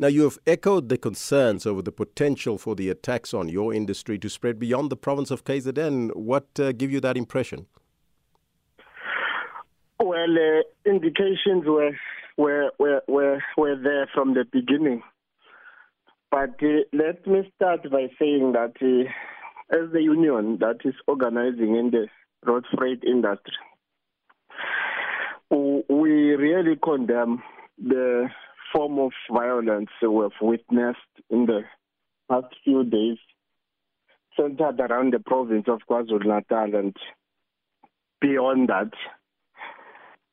Now, you have echoed the concerns over the potential for the attacks on your industry to spread beyond the province of KZN. What uh, give you that impression? Well, uh, indications were, were, were, were, were there from the beginning. But uh, let me start by saying that uh, as the union that is organizing in the road freight industry, we really condemn the form of violence we've witnessed in the past few days centered around the province of KwaZulu-Natal and beyond that.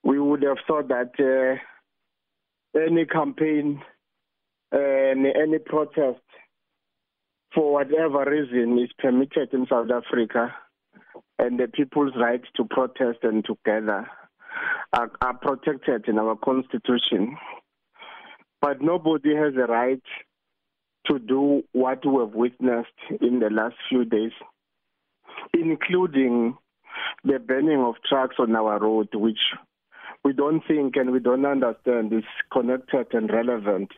We would have thought that uh, any campaign and any protest for whatever reason is permitted in South Africa and the people's right to protest and to gather are, are protected in our constitution. But nobody has a right to do what we have witnessed in the last few days, including the burning of trucks on our road, which we don't think and we don't understand is connected and relevant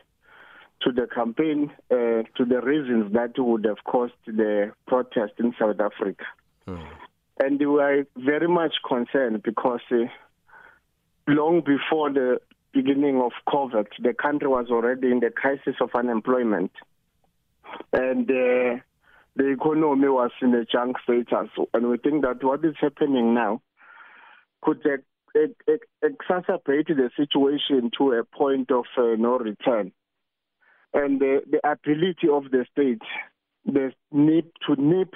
to the campaign, uh, to the reasons that would have caused the protest in South Africa. Mm. And we are very much concerned because uh, long before the beginning of COVID, the country was already in the crisis of unemployment. And uh, the economy was in a junk status. And we think that what is happening now could exacerbate the situation to a point of uh, no return. And the, the ability of the state the need to nip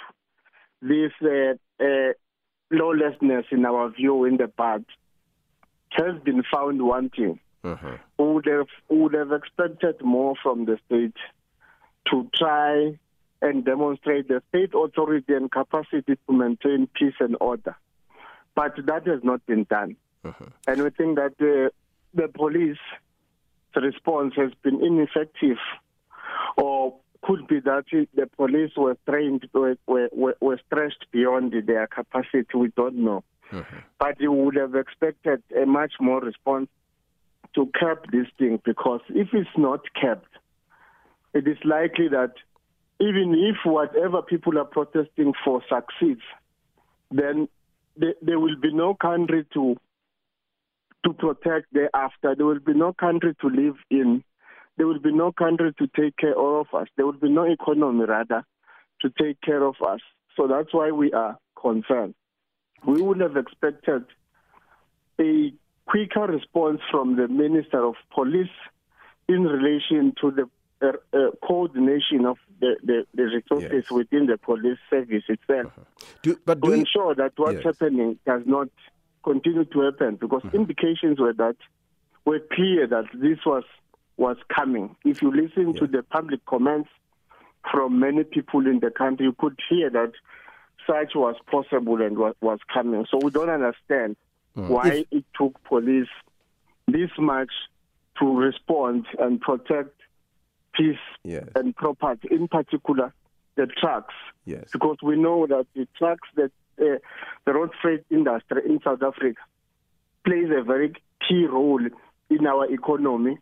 this uh, uh, lawlessness, in our view, in the bud has been found wanting. Uh-huh. Would have would have expected more from the state to try and demonstrate the state authority and capacity to maintain peace and order, but that has not been done. Uh-huh. And we think that the the police response has been ineffective, or could be that the police were trained were, were, were stretched beyond their capacity. We don't know. Mm-hmm. But you would have expected a much more response to cap this thing because if it's not kept, it is likely that even if whatever people are protesting for succeeds, then there, there will be no country to to protect thereafter. There will be no country to live in. There will be no country to take care of us. There will be no economy, rather, to take care of us. So that's why we are concerned we would have expected a quicker response from the Minister of Police in relation to the uh, uh, coordination of the, the, the resources yes. within the police service itself uh-huh. do, but to ensure that what's yes. happening does not continue to happen because uh-huh. indications were that were clear that this was was coming. If you listen yeah. to the public comments from many people in the country, you could hear that such was possible and was, was coming. So we don't understand mm. why if, it took police this much to respond and protect peace yes. and property, in particular the trucks. Yes. Because we know that the trucks that uh, the road freight industry in South Africa plays a very key role in our economy,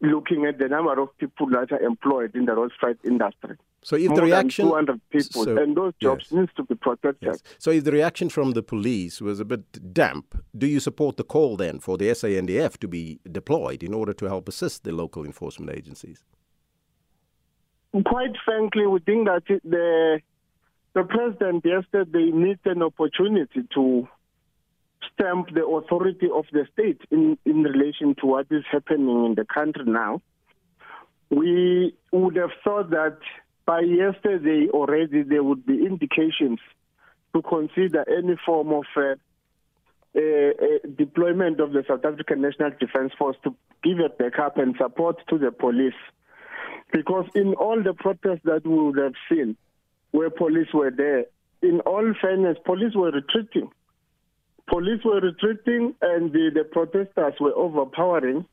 looking at the number of people that are employed in the road freight industry. So if the reaction, 200 people, so, and those jobs yes. needs to be protected. Yes. So if the reaction from the police was a bit damp, do you support the call then for the SANDF to be deployed in order to help assist the local enforcement agencies? Quite frankly, we think that the the president yesterday missed an opportunity to stamp the authority of the state in, in relation to what is happening in the country now. We would have thought that by yesterday already there would be indications to consider any form of uh, uh, uh, deployment of the South African National Defence Force to give a backup and support to the police. Because in all the protests that we would have seen, where police were there, in all fairness, police were retreating. Police were retreating and the, the protesters were overpowering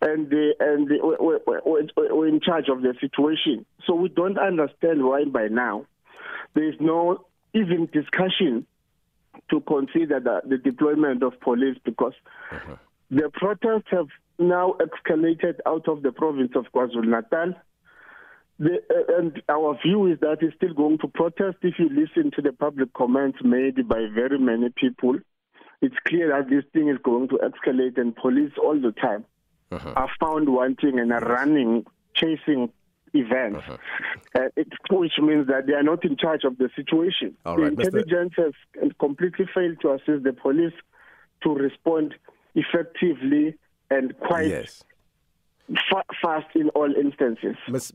and the, and the, we're, we're, we're in charge of the situation. So we don't understand why by now there is no even discussion to consider the, the deployment of police because uh-huh. the protests have now escalated out of the province of KwaZulu Natal. The, uh, and our view is that it's still going to protest. If you listen to the public comments made by very many people, it's clear that this thing is going to escalate, and police all the time uh-huh. are found wanting and are running, chasing events, uh-huh. uh, it, which means that they are not in charge of the situation. All the right, intelligence Mr. has completely failed to assist the police to respond effectively and quite yes. fa- fast in all instances. Ms.